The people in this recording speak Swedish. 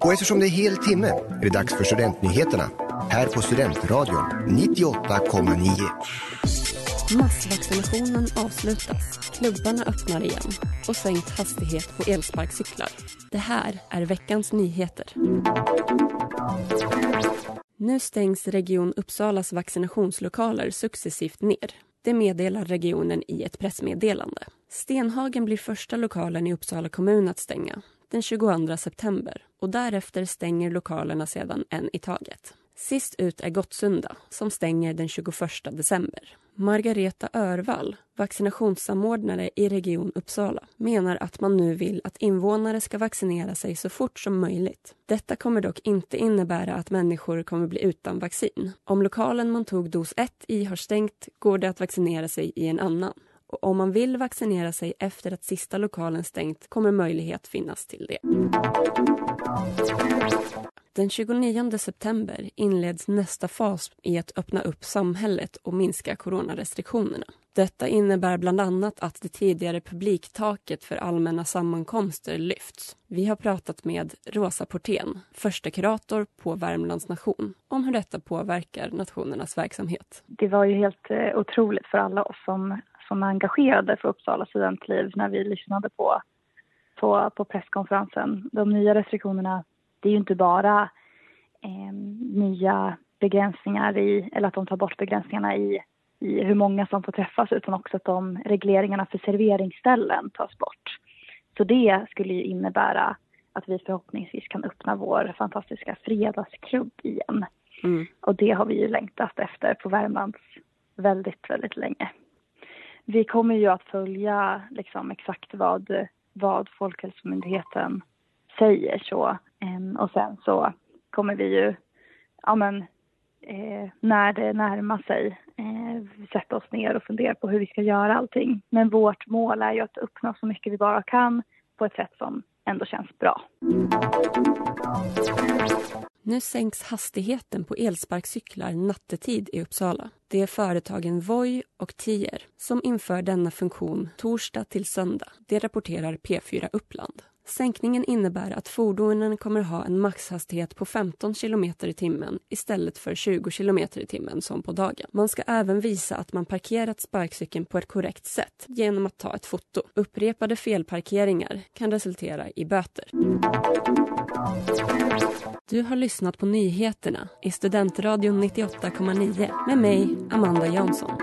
Och eftersom det är hel timme är det dags för Studentnyheterna här på Studentradion 98,9. Massvaccinationen avslutas, klubbarna öppnar igen och sänkt hastighet på elsparkcyklar. Det här är veckans nyheter. Nu stängs Region Uppsalas vaccinationslokaler successivt ner. Det meddelar regionen i ett pressmeddelande. Stenhagen blir första lokalen i Uppsala kommun att stänga den 22 september och därefter stänger lokalerna sedan en i taget. Sist ut är Gottsunda som stänger den 21 december. Margareta Örvall, vaccinationssamordnare i Region Uppsala, menar att man nu vill att invånare ska vaccinera sig så fort som möjligt. Detta kommer dock inte innebära att människor kommer bli utan vaccin. Om lokalen man tog dos 1 i har stängt går det att vaccinera sig i en annan. Och om man vill vaccinera sig efter att sista lokalen stängt kommer möjlighet finnas till det. Den 29 september inleds nästa fas i att öppna upp samhället och minska coronarestriktionerna. Detta innebär bland annat att det tidigare publiktaket för allmänna sammankomster lyfts. Vi har pratat med Rosa Portén, första kurator på Värmlands nation, om hur detta påverkar nationernas verksamhet. Det var ju helt eh, otroligt för alla oss som, som är engagerade för Uppsala studentliv när vi lyssnade på, på, på presskonferensen. De nya restriktionerna det är ju inte bara eh, nya begränsningar i, eller att de tar bort begränsningarna i, i hur många som får träffas utan också att de regleringarna för serveringsställen tas bort. Så det skulle ju innebära att vi förhoppningsvis kan öppna vår fantastiska fredagsklubb igen. Mm. Och det har vi ju längtat efter på Värmlands väldigt, väldigt länge. Vi kommer ju att följa liksom exakt vad, vad Folkhälsomyndigheten säger så Ehm, och sen så kommer vi ju, ja men, eh, när det närmar sig eh, sätta oss ner och fundera på hur vi ska göra allting. Men vårt mål är ju att uppnå så mycket vi bara kan på ett sätt som ändå känns bra. Nu sänks hastigheten på elsparkcyklar nattetid i Uppsala. Det är företagen Voi och Tier som inför denna funktion torsdag till söndag. Det rapporterar P4 Uppland. Sänkningen innebär att fordonen kommer ha en maxhastighet på 15 km i timmen istället för 20 km i timmen som på dagen. Man ska även visa att man parkerat sparkcykeln på ett korrekt sätt genom att ta ett foto. Upprepade felparkeringar kan resultera i böter. Du har lyssnat på nyheterna i Studentradion 98,9 med mig, Amanda Jansson.